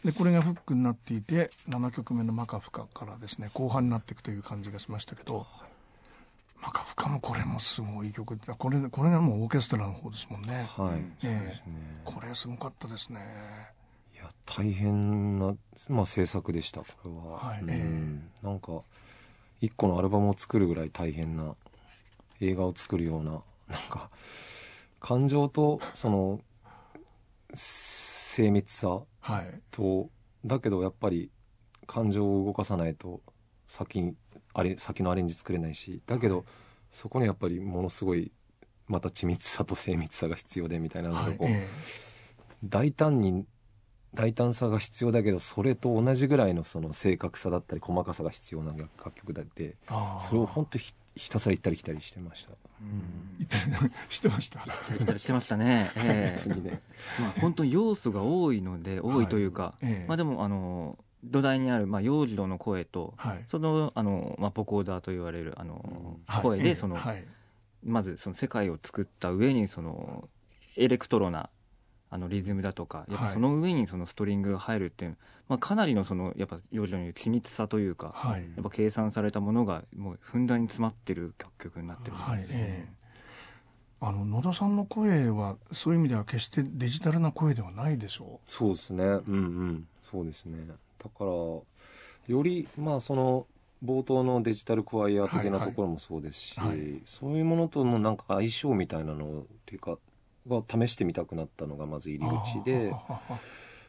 B: で
A: これがフックになっていて7曲目の「マカフカ」からですね後半になっていくという感じがしましたけど、マカフカもこれもすごい曲だこれこれがもうオーケストラの方ですもんね、
B: はい、
C: うん
B: そうですね。
A: これすごかったですね。
B: いや大変な、まあ、制作でしたこれは、
A: はい。
B: うん。なんか一個のアルバムを作るぐらい大変な映画を作るようななんか感情とその精密さ
A: はい。
B: とだけどやっぱり感情を動かさないと先にあれ先のアレンジ作れないしだけどそこにやっぱりものすごいまた緻密さと精密さが必要でみたいなのでこう、
A: はい。え。
B: 大胆に大胆さが必要だけどそれと同じぐらいのその正確さだったり細かさが必要な楽曲だってそれを本当ひひたすら行ったり来たりしてました。
A: 言ってしてました。
C: してましたね、え
B: 本当にね。
C: えまあ、本当に要素が多いので多いというか、
A: ええ。
C: まあ、でもあの土台にある、まあ、洋次郎の声と
A: はい。
C: そのあの、まあ、ボコーダーと言われるあの、
A: はい。ええ。
C: 声でその、
A: はい。
C: まずその世界を作った上にそのエレクトロなあのリズムだとかやっぱ
A: はい。
C: その上にそのストリングが入るっていう、まあ、かなりのそのやっぱ洋次郎に緻密さというか、
A: はい。
C: やっぱ計算されたものがもうふんだんに詰まってる楽曲になってる
A: はいええ。あの野田さんの声はそういう意味では決してデジタルな声ではないでしょ
B: そうですね。うんうん。そうですね。だからよりまあその冒頭のデジタルクワイヤー的なところもそうですし、
A: はいはい。
B: そういうものとのなんか相性みたいなのっていうかが試してみたくなったのがまず入
A: う
B: り口で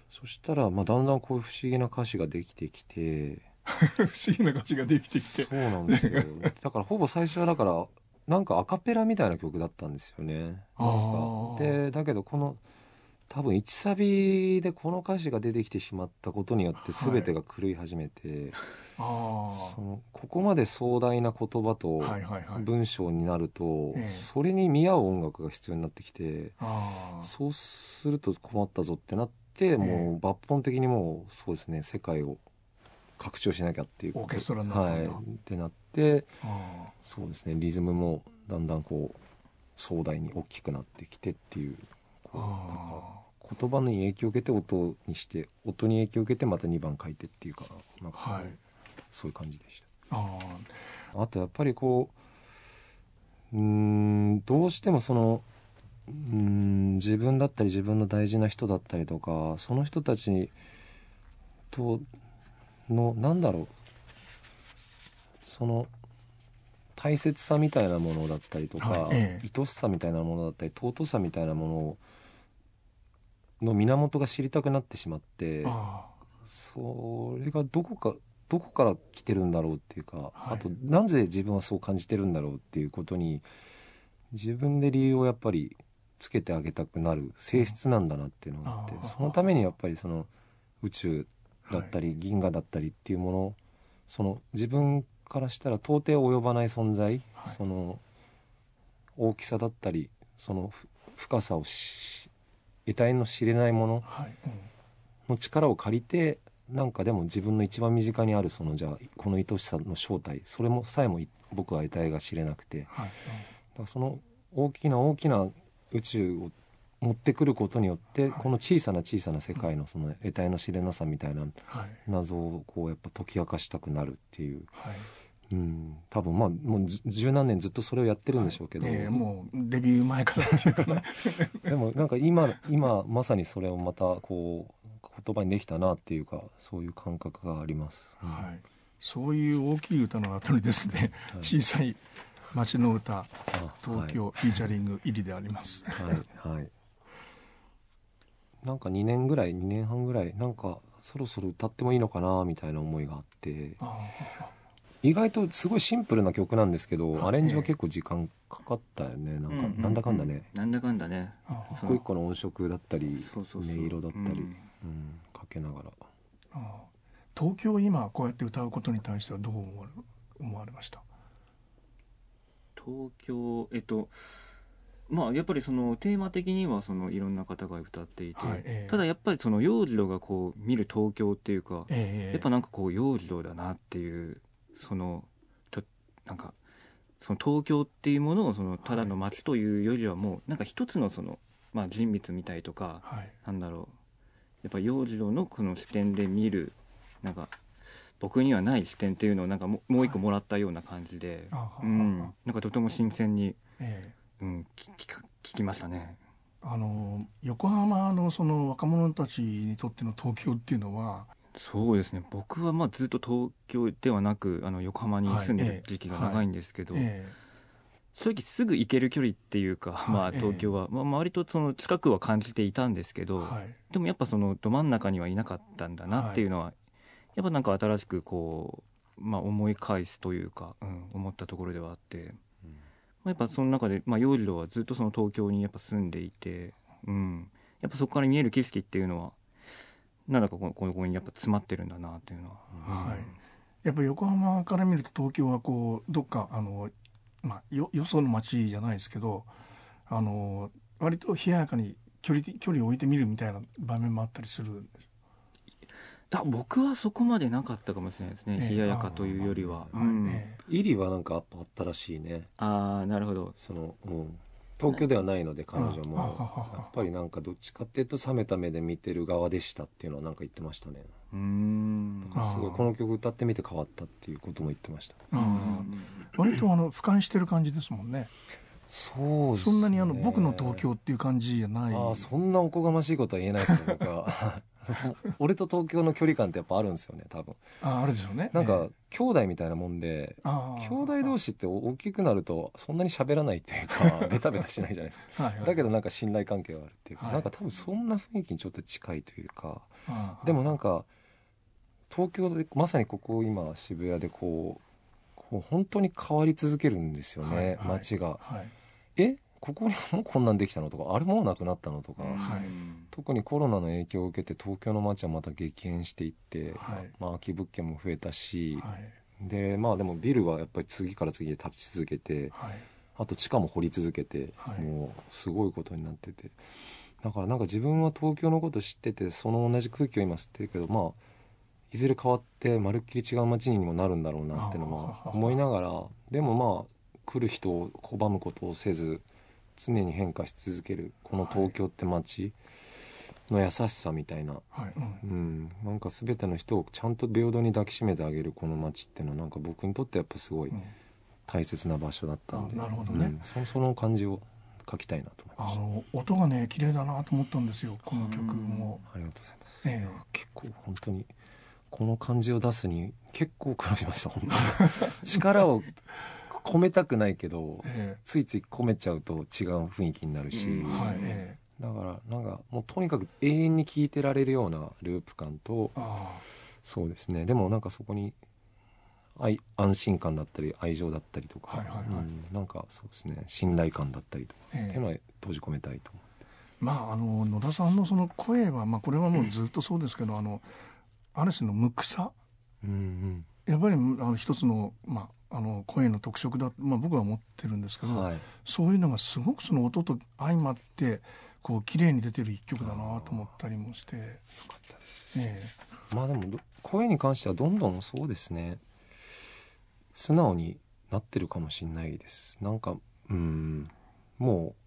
B: そしたらまあだんだんこういう不思議な歌詞ができてきて
A: 不思議な歌詞ができてきて。
B: そうなんですよ だからほぼ最初はだからなんかアカペラみたいな曲だったんですよね。でだけどこの多分1サビでこの歌詞が出てきてしまったことによって全てが狂い始めて、
A: あ
B: そのここまで壮大な言葉と文章になると、
A: ええ。
B: それに見合う音楽が必要になってきてそうすると困ったぞってなって、もう抜本的にもうそうですね世界を拡張しなきゃっていう
A: オーケストラになった
B: はい、ってなって
A: あ
B: そうですねリズムもだんだんこう壮大に大きくなってきてっていう言葉に影響を受けて音にして音に影響を受けてまた2番書いてっていうかなんか
A: はい
B: そういう感じでし
A: あ
B: たあとやっぱりこううーんどうしてもそのうーん自分だったり自分の大事な人だったりとかその人たちとのなんだろうその大切さみたいなものだったりとか、
A: はいええ。
B: 愛しさみたいなものだったり尊さみたいなものの源が知りたくなってしまって
A: あ
B: それがどこかどこから来てるんだろうっていうか、
A: はい。
B: あとなぜ自分はそう感じてるんだろうっていうことに自分で理由をやっぱりつけてあげたくなる性質なんだなっていうのがあってそのためにやっぱりその宇宙だったり銀河だったりっていうものその自分からしたら到底及ばない存在、
A: はい。
B: その大きさだったりそのふ深さをし得体の知れないものの力を借りてなんかでも自分の一番身近にあるそのじゃあこの愛しさの正体それもさえもい僕は得体が知れなくて。だか
A: はい
B: らその大きな大きな宇宙を持ってくることによって、
A: はい。
B: この小さな小さな世界のその得体の知れなさみたいな
A: はい。
B: 謎をこうやっぱ解き明かしたくなるっていう、
A: はい。
B: うん、多分まあもうず十何年ずっとそれをやってるんでしょうけど、
A: ええもうデビュー前からっていうかな
B: でもなんか今今まさにそれをまたこう言葉にできたなっていうかそういう感覚があります。うん。
A: はい、そういう大きい歌の後にですね、小さい町の歌
B: あ
A: 東京フィーチャリング入りであります。
B: はいはい。なんか2年ぐらい2年半ぐらいなんかそろそろ歌ってもいいのかなみたいな思いがあって。
A: あ
B: 意外とすごいシンプルな曲なんですけど
A: はい
B: アレンジは結構時間かかったよね。なんかなんだかんだね。
C: なんだかんだね。
B: 一個一個の音色だったり音色だったり、
C: うん
B: うんかけながら。
A: あ東京を今こうやって歌うことに対してはどう思われ思われました？
C: 東京えっとまあやっぱりそのテーマ的にはそのいろんな方が歌っていて、
A: はいええ。
C: ただやっぱりその洋次郎がこう見る東京っていうか、
A: ええ
C: やっぱなんかこう洋次郎だなっていうそのちょなんかその東京っていうものをそのただの街というよりはもうなんか一つのその、まあ、人物みたいとか
A: はい。
C: なんだろうやっぱ洋次郎のこの視点で見るなんか僕にはない視点っていうのをなんかももう一個もらったような感じで、うん。なんかとても新鮮に、
A: ええ。
C: うん、聞聞きましたね。
A: あの横浜のその若者たちにとっての東京っていうのは
C: そうですね。僕はまあずっと東京ではなくあの横浜に住んで
A: はいええ
C: る時期が長いんですけど、
A: え
C: 正直すぐ行ける距離っていうか、
A: はい。
C: まあ
A: ええ。
C: 東京は、まあ、割とその近くは感じていたんですけど、
A: はい。
C: でもやっぱそのど真ん中にはいなかったんだなっていうのは、やっぱなんか新しくこう、まあ、思い返すというか、うん、思ったところではあって、まあ、やっぱその中で、まあ、ヨーリドはずっとその東京にやっぱ住んでいて、うん、やっぱそこから見える景色っていうのはなんだかこのここにやっぱ詰まってるんだなっていうのは、うん。
A: はい。やっぱ横浜から見ると東京はこうどっかあの、まあ、よよその街じゃないですけどあの割と冷ややかに距離距離を置いてみるみたいな場面もあったりするんです。
C: あ僕はそこまでなかったかもしれないですね、
A: ええ。
C: 冷ややかというよりは、
A: はい
C: うん。
A: え
B: イリはなんかあったらしいね
C: ああなるほど
B: その、うん、東京ではないので彼女
A: うん
B: もやっぱりなんかどっちかっていうと冷めた目で見てる側でしたっていうのはなんか言ってましたね。
C: うーん。
A: あー
B: すごいこの曲歌ってみて変わったっていうことも言ってました。
A: 割とあの俯瞰してる感じですもんね。
B: そうですね。
A: そんなにあの僕の東京っていう感じじゃない。
B: ああそんなおこがましいことは言えないですよ僕は俺と東京の距離感ってやっぱあるんですよね多分。
A: ああるでしょうね。
B: なんか、
A: ええ。
B: 兄弟みたいなもんで
A: ああ
B: 兄弟同士って大きくなるとそんなに喋らないっていうか ベタベタしないじゃないですか。
A: はいはい。
B: だけどなんか信頼関係があるっていうか、
A: はい。
B: なんか多分そんな雰囲気にちょっと近いというか
A: ああ
B: でもなんか東京でまさにここ今渋谷でこうこう本当に変わり続けるんですよね、
A: はいはい。
B: 街が。
A: はい。
B: え？ここにもうこんなんできたのとかあれもうなくなったのとか、
A: はい。
B: 特にコロナの影響を受けて東京の街はまた激変していって、
A: はい。
B: まあ、空き物件も増えたし、
A: はい。
B: でまあでもビルはやっぱり次から次へ立ち続けて
A: はい。
B: あと地下も掘り続けて、
A: はい。
B: もうすごいことになってて。だからなんか自分は東京のこと知っててその同じ空気を今吸ってるけどまあいずれ変わってまるっきり違う街にもなるんだろうなっていうのは思いながらでもまあ来る人を拒むことをせず常に変化し続けるこの東京って街の優しさみたいな、
A: はい。うん。
B: うん、なんか全ての人をちゃんと平等に抱きしめてあげるこの街っていうのはなんか僕にとってやっぱすごい
A: うん。
B: 大切な場所だったんで、
A: あなるほどね。
B: うん。そその感じを書きたいなと思いました
A: あの音がね綺麗だなと思ったんですよこの曲も。
B: ありがとうございます、
A: え。
B: 結構本当にこの感じを出すに結構苦労しました本当に。力を込めたくないけど
A: ええ
B: ついつい込めちゃうと違う雰囲気になるし、
C: うん
A: はいえ
B: だからなんかもうとにかく永遠に聴いてられるようなループ感とそうですねでもなんかそこに愛安心感だったり愛情だったりとか、
A: はいはいはい
B: うんなんかそうですね信頼感だったりとか、
A: え
B: っていうのは閉じ込めたいと思
A: まああの野田さんのその声はまあこれはもうずっとそうですけどあのある種の無草
B: うん、うん
A: やっぱりあの一つのまああの声の特色だまあ僕は思ってるんですけど、
B: うん、はい。
A: そういうのがすごくその音と相まってこう綺麗に出てる一曲だなと思ったりもして、
B: よかったです。
A: え
B: まあでもど声に関してはどんどんそうですね。素直になってるかもしれないです。なんかうんもう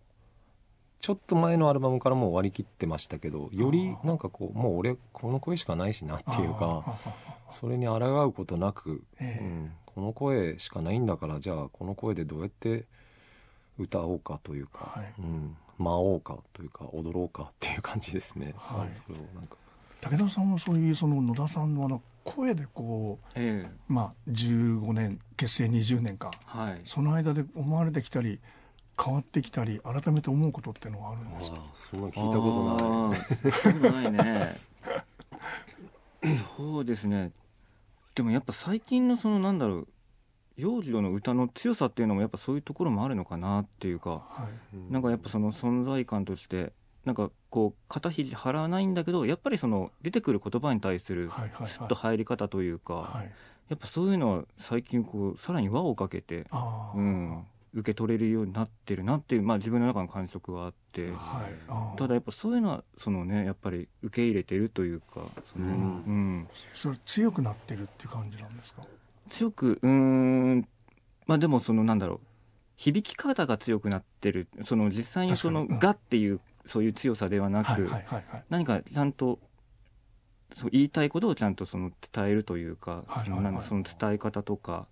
B: ちょっと前のアルバムからもう割り切ってましたけどよりなんかこうもう俺この声しかないしなっ
A: え
B: ていうかそれに抗うことなく、
A: ええ。
B: うん、この声しかないんだからじゃあこの声でどうやって歌おうかというか、
A: はい。
B: うん、舞おうかというか踊ろうかっていう感じですね、
A: はい。
B: それをなんか。
A: 武田さんはそういうその野田さんのあの声でこう
C: ええ。
A: まあ15年結成20年か。
C: はい。
A: その間で思われてきたり変わってきたり改めて思うことっていうのはあるんですか？
B: ああそんなの聞いたことない。
C: ないね。そうですね。でもやっぱ最近のそのなんだろう幼児の歌の強さっていうのもやっぱそういうところもあるのかなっていうか
A: はい。
C: なんかやっぱその存在感としてなんかこう肩肘張らないんだけどやっぱりその出てくる言葉に対する
A: はいはい
C: スッと入り方というか、
A: はい。
C: やっぱそういうのは最近こうさらに輪をかけて、
A: ああ、
C: うん、受け取れるようになってるなっていう、まあ、自分の中の感触はあって。
A: はい。
C: ただやっぱそういうのはそのねやっぱり受け入れてるというかその、
B: うん。
C: うん。
A: それ強くなってるっていう感じなんですか？
C: 強くうーん。まあでもそのなんだろう。響き方が強くなってる。その実際にその「
A: 確かに。うん。
C: が」っていうそういう強さではなく、
A: はいはいはいはい。
C: 何かちゃんとそう言いたいことをちゃんとその伝えるというか、
A: はい
C: そのなんだその伝え方とか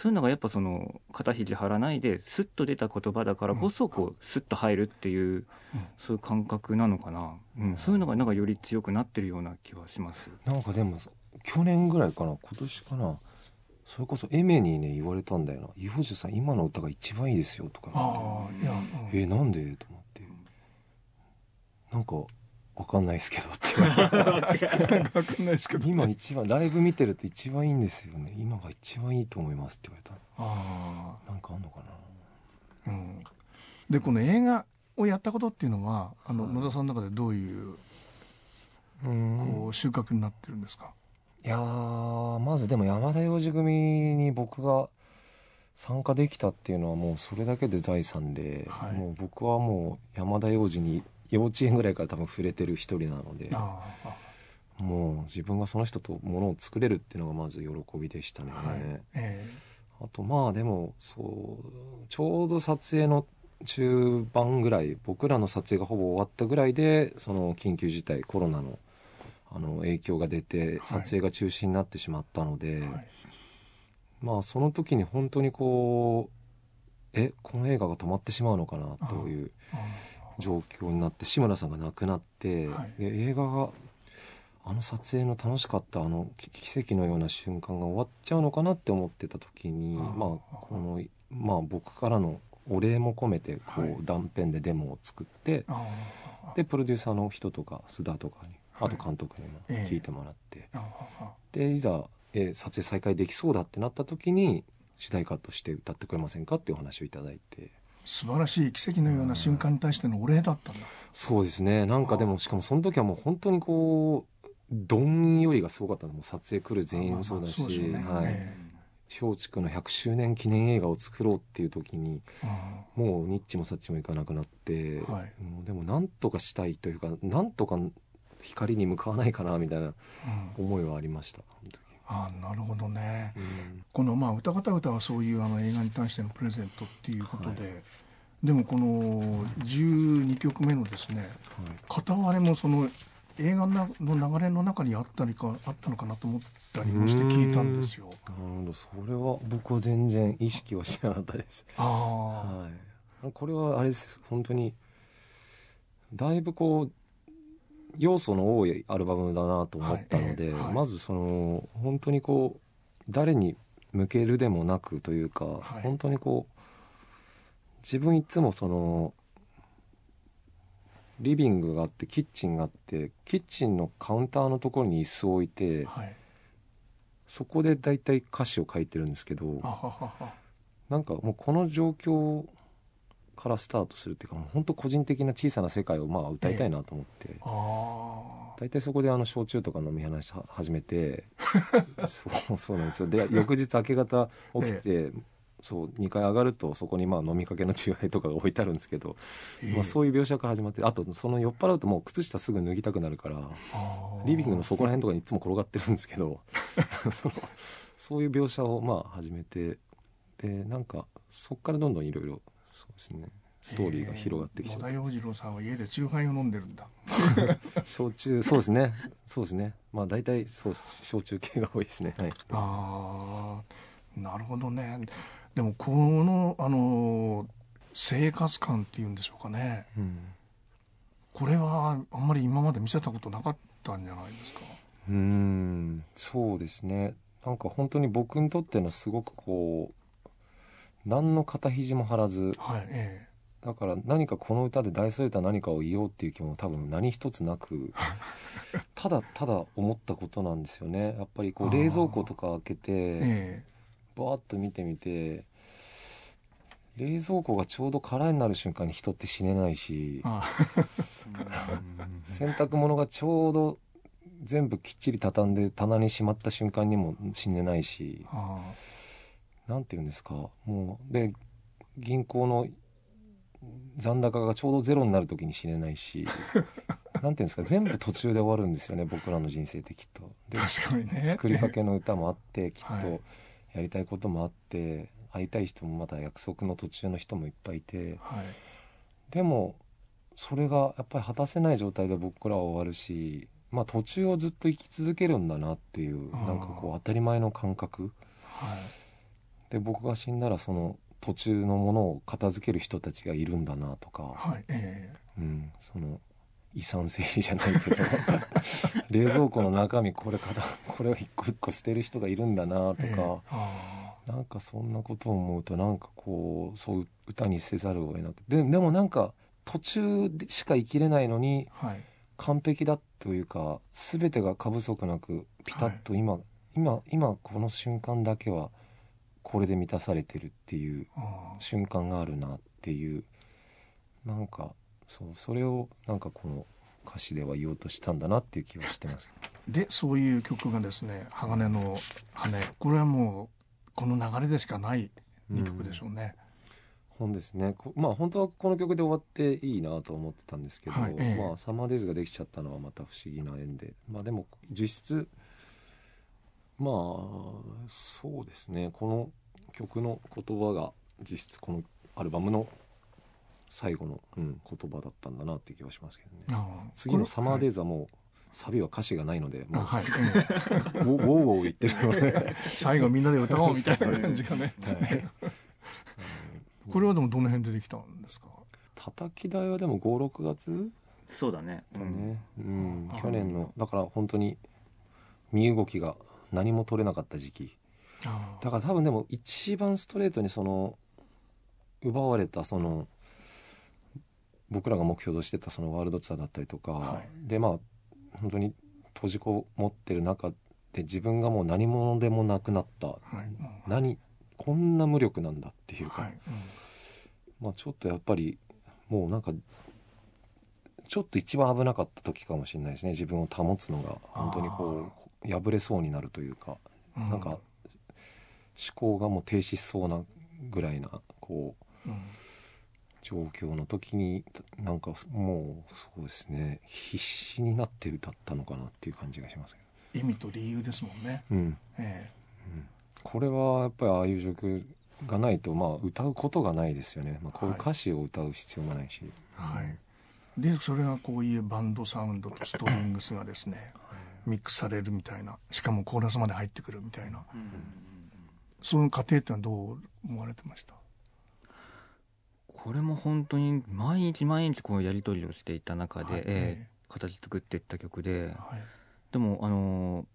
C: そういうのがやっぱその肩肘張らないでスッと出た言葉だからこそこうスッと入るっていう、
A: うん。
C: そういう感覚なのかな、うん、そういうのがなんかより強くなってるような気はします。
B: なんかでも去年ぐらいかな今年かな。それこそエメにね言われたんだよな「伊保樹さん今の歌が一番いいですよ」とか
A: ああいや、うん。
B: えなんで?」と思って。なんかわかんないですけどって言わ
A: かんないですけど。
B: 今一番ライブ見てると一番いいんですよね。今が一番いいと思いますって言われ
A: あ
B: たなんかあんのかな。
A: あ、うん、でこの映画をやったことっていうのはあの
B: はい
A: 野田さんの中でどういうこう収穫になってるんですか、
B: いやーまずでも山田洋次組に僕が参加できたっていうのはもうそれだけで財産で、
A: はい。
B: もう僕はもう山田洋次に幼稚園ぐらいから多分触れてる一人なので
A: ああ
B: もう自分がその人とものを作れるっていうのがまず喜びでしたね、
A: はい。え
B: あとまあでもそうちょうど撮影の中盤ぐらい僕らの撮影がほぼ終わったぐらいでその緊急事態コロナのあの影響が出て撮影が中止になってしまったので、
A: えはい。
B: まあその時に本当にこうえこの映画が止まってしまうのかなという
A: あ
B: 状況になって志村さんが亡くなって、
A: はい。
B: で映画があの撮影の楽しかったあのき奇跡のような瞬間が終わっちゃうのかなって思ってた時にまあこのまあ僕からのお礼も込めてこう、
A: はい。
B: 断片でデモを作って
A: ああ
B: でプロデューサーの人とか須田とかに
A: はい。
B: あと監督にも
A: ええ。
B: 聞いてもらって、
A: ああ
B: でいざ、えー撮影再開できそうだってなった時に主題歌として歌ってくれませんかっていうお話をいただいて
A: 素晴らしい奇跡のような瞬間に対してのお礼だったんだ、
B: そうですね。なんかでもしかもその時はもう本当にこうどんよりがすごかったのもう撮影来る全員もそうだし、松竹の100周年記念映画を作ろうっていう時に
A: え
B: もうニッチもサッチもいかなくなって、
A: はい。
B: でもなんとかしたいというかなんとか光に向かわないかなみたいな
A: うんうん
B: 思いはありました本当
A: ああなるほどね。
B: に、うん。
A: このまあ歌方歌はそういうあの映画に対してのプレゼントっていうことで、でもこの12曲目のですね
B: はい。
A: 片割れもその映画の流れの中にあったりかあったのかなと思ったりもして聞いたんですよ。
B: なるほど。それは僕は全然意識はしなかったです。
A: あ
B: はい、これはあれです。本当にだいぶこう要素の多いアルバムだなと思ったので、まずその本当にこう誰に向けるでもなくというか、
A: はい。
B: 本当にこう自分いつもそのリビングがあってキッチンがあってキッチンのカウンターのところに椅子を置いて
A: あはい。
B: そこで大体歌詞を書いてるんですけどなんかもうこの状況からスタートするっていうかもう本当個人的な小さな世界をまあ歌いたいなと思って、
A: あ
B: 大体そこであの焼酎とか飲み話し始めて そうそうなんですよ。で翌日明け方起きて、そう2階上がるとそこにまあ飲みかけのチューハイとかが置いてあるんですけど、
A: ええ。
B: まあ、そういう描写から始まってあとその酔っ払うともう靴下すぐ脱ぎたくなるから
A: あ
B: リビングのそこら辺とかにいつも転がってるんですけど そのそういう描写をまあ始めてでなんかそっからどんどんいろいろそうですね。ストーリーが広がってきちゃって、
A: 野田洋次郎さんは家でチューハイを飲んでるんだ。
B: 焼酎そうですね。そうですね。まあ大体そう焼酎系が多いですね。はい。
A: ああなるほどね。でもこのあの生活感っていうんでしょうかね。
B: うん。
A: これはあんまり今まで見せたことなかったんじゃないですか？
B: うーん。そうですね。なんか本当に僕にとってのすごくこう何の肩肘も張らず
A: はい、え
B: だから何かこの歌で大それた何かを言おうっていう気も多分何一つなく ただただ思ったことなんですよね。やっぱりこう冷蔵庫とか開け
A: え
B: て
A: え
B: バーッと見てみて冷蔵庫がちょうど空になる瞬間に人って死ねないし
A: あ
B: 洗濯物がちょうど全部きっちり畳んで棚にしまった瞬間にも死ねないし
A: あ
B: なんて言うんですか？もうで銀行の残高がちょうどゼロになる時に死ねないし なんていうんですか？全部途中で終わるんですよね僕らの人生ってきっと。で
A: 確かにね。
B: 作りかけの歌もあって きっ
A: はい
B: とやりたいこともあって会いたい人もまだ約束の途中の人もいっぱいいて
A: はい。
B: でもそれがやっぱり果たせない状態で僕らは終わるしまあ途中をずっと生き続けるんだなっていうなんかこう当たり前の感覚
A: はい。
B: で僕が死んだらその途中のものを片付ける人たちがいるんだなとか、
A: はい。え
B: うん、その遺産整理じゃないけど。冷蔵庫の中身これからこれを一個一個捨てる人がいるんだなとか、
A: ええあ
B: なんかそんなことを思うとなんかこうそう歌にせざるを得なくででもなんか途中でしか生きれないのに
A: ーはい。
B: 完璧だというか全てが過不足なくピタッと今、今今この瞬間だけはこれで満たされてるっていう瞬間があるなっていう。なんかそうそれをなんかこの歌詞では言おうとしたんだなっていう気はしてます。
A: でそういう曲がですね「鋼の羽」これはもうこの流れでしかない2曲でしょうね。
B: 本ですね。こまあ本当はこの曲で終わっていいなと思ってたんですけど、
A: はいええ。
B: まあ、サマーデイズができちゃったのはまた不思議な縁で。まあでも実質まあそうですね。この曲の言葉が実質このアルバムの最後の、うん、言葉だったんだなっていう気はしますけどね。次の「サマーデイ
A: ズ
B: ズ」はもうサビは歌詞がないのでもう、
A: はい、え
B: ウォーウォー言ってるので、
A: え最後みんなで歌おうみたいな感じがね。
B: はい
A: これはでもどの辺でできたんですか
B: 叩き台はでも56月
C: そうだね
B: だね、うん
A: あ
B: 去年のだから本当に身動きが何も取れなかった時期だから多分でも一番ストレートにその奪われたその僕らが目標としてたそのワールドツアーだったりとか、
A: はい。
B: でまあ本当に閉じこもってる中で自分がもう何者でもなくなった、
A: はい。うん。
B: 何こんな無力なんだっていうか、
A: はい。うん。
B: まあちょっとやっぱりもうなんかちょっと一番危なかった時かもしれないですね。自分を保つのが。本当にこう破れそうになるというか、
A: う
B: なんか思考がもう停止しそうなぐらいなこう
A: うん
B: 状況の時になんかもうそうですね必死になって歌ったのかなっていう感じがしますけ
A: 意味と理由ですもんね。
B: ど、うん、
A: え
B: これはやっぱりああいう状況がないとまあ歌うことがないですよね、まあ、こういう
A: はい。
B: 歌詞を歌う必要もないし、
A: えはい。でそれがこういうバンドサウンドとストリングスがですねミックスされるみたいなしかもコーラスまで入ってくるみたいなその過程ってのはどう思われてました？
C: これも本当に毎日毎日こうやり取りをしていた中で、
A: はい。
C: えー形作っていった曲で
A: はい。
C: でもあのー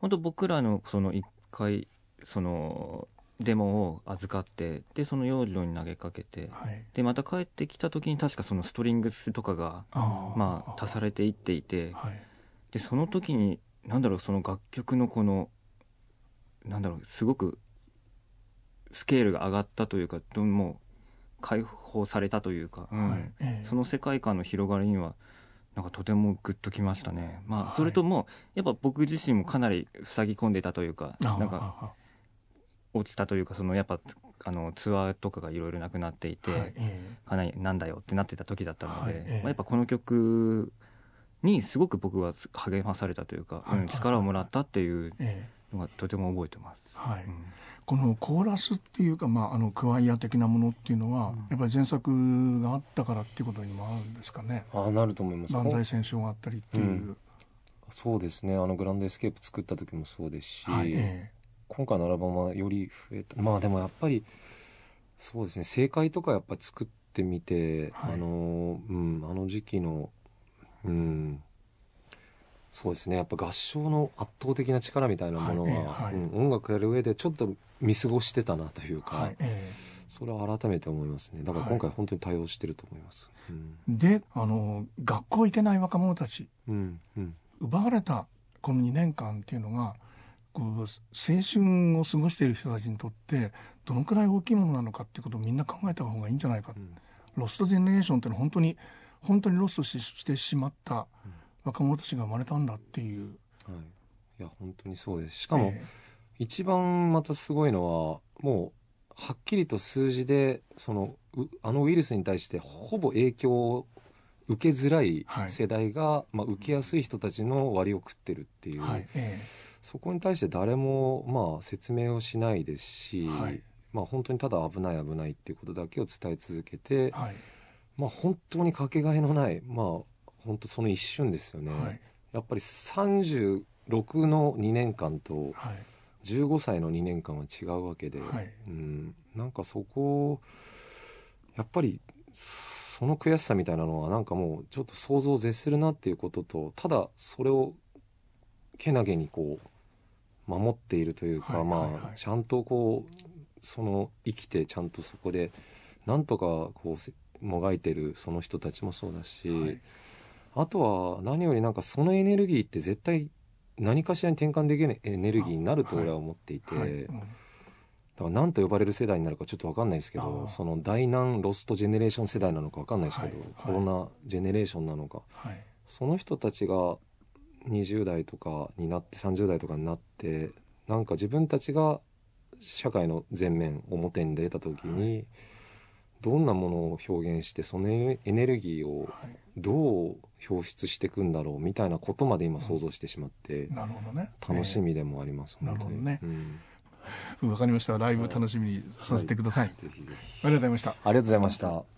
C: 本当僕らのその一回そのデモを預かってでその養生に投げかけて
A: はい。
C: でまた帰ってきた時に確かそのストリングスとかがまあ足されていっていて
A: はい。
C: でその時になんだろうその楽曲のこのなんだろうすごくスケールが上がったというかどうも解放されたというか、うん。
A: はいええ。
C: その世界観の広がりにはなんかとてもグッときましたね。ま
A: はい。
C: あそれともやっぱ僕自身もかなり塞ぎ込んでたというかなんか
A: あ
C: 落ちたというかそのやっぱあのツアーとかがいろいろなくなっていて、
A: はい。え
C: かなりなんだよってなってた時だったので、まあ、やっぱこの曲にすごく僕は励まされたというか、
A: はい。
C: うん力をもらったっていう
A: えええ
C: のがとても覚えてます。
A: はい。
C: うん。
A: このコーラスっていうか、まあ、あのクワイア的なものっていうのは、やっぱり前作があったからっていうことにもあるんですかね。
B: ああなると思います。
A: 万歳戦争があったりっていう、
B: うん。そうですね。あのグランドエスケープ作った時もそうですし、
A: はいえ
B: 今回のアルバムはより増えた。まあでもやっぱりそうですね。正解とかやっぱ作ってみて、
A: はい。
B: あのうんあの時期のうんそうですね。やっぱ合唱の圧倒的な力みたいなものは、
A: はい
B: うん音楽やる上でちょっと見過ごしてたなというか、
A: えはいえ
B: それは改めて思いますね。だから今回本当に対応してると思います、
A: えであの学校行けない若者たち
B: うんうん。
A: 奪われたこの2年間っていうのがこう青春を過ごしている人たちにとってどのくらい大きいものなのかっていうことをみんな考えた方がいいんじゃないか、
B: うん。
A: ロストジェネレーションっていうのは本当に本当にロストししてしまった若者たちが生まれたんだっていう。
B: はい、いや本当にそうです。しかも、
A: え
B: 一番またすごいのはもうはっきりと数字でそのうあのウイルスに対してほぼ影響を受けづらい
A: はい。
B: 世代が、まあ、受けやすい人たちの割を食ってるっていう、
A: えはい。え
B: そこに対して誰も、まあ、説明をしないですし、
A: はい。
B: まあ、本当にただ危ない危ないっていうことだけを伝え続けて
A: え、はい。
B: まあ、本当にかけがえのない、まあ、本当その一瞬ですよね。
A: はい。
B: やっぱり36の2年間と
A: はい。
B: 15歳の2年間は違うわけで、
A: はい。
B: うん、なんかそこをやっぱりそその悔しさみたいなのはなんかもうちょっと想像を絶するなっていうこととただそれをけなげにこう守っているというか、
A: はいはいはい。
B: まあちゃんとこうその生きてちゃんとそこでなんとかこうせもがいてるその人たちもそうだし、
A: はい
B: あとは何よりなんかそのエネルギーって絶対何かしらに転換できるエネルギーになると俺は思っていて、
A: はい。うん。
B: だから何と呼ばれる世代になるかちょっと分かんないですけどその大難ロストジェネレーション世代なのか分かんないですけど、
A: はい。はい。
B: コロナジェネレーションなのか。
A: はい。
B: その人たちが20代とかになって30代とかになってなんか自分たちが社会の前面表に出た時に、どんなものを表現してそのエネルギーを
A: はい。
B: どう表出していくんだろうみたいなことまで今想像してしまって、
A: なるほどね。
B: 楽しみでもあります、
A: ええ
B: 本当に。
A: なるほ
B: うん。
A: わかりました。ライブ楽しみにさせてください、
B: ぜひぜひ。
A: ありがとうございました。
B: ありがとうございました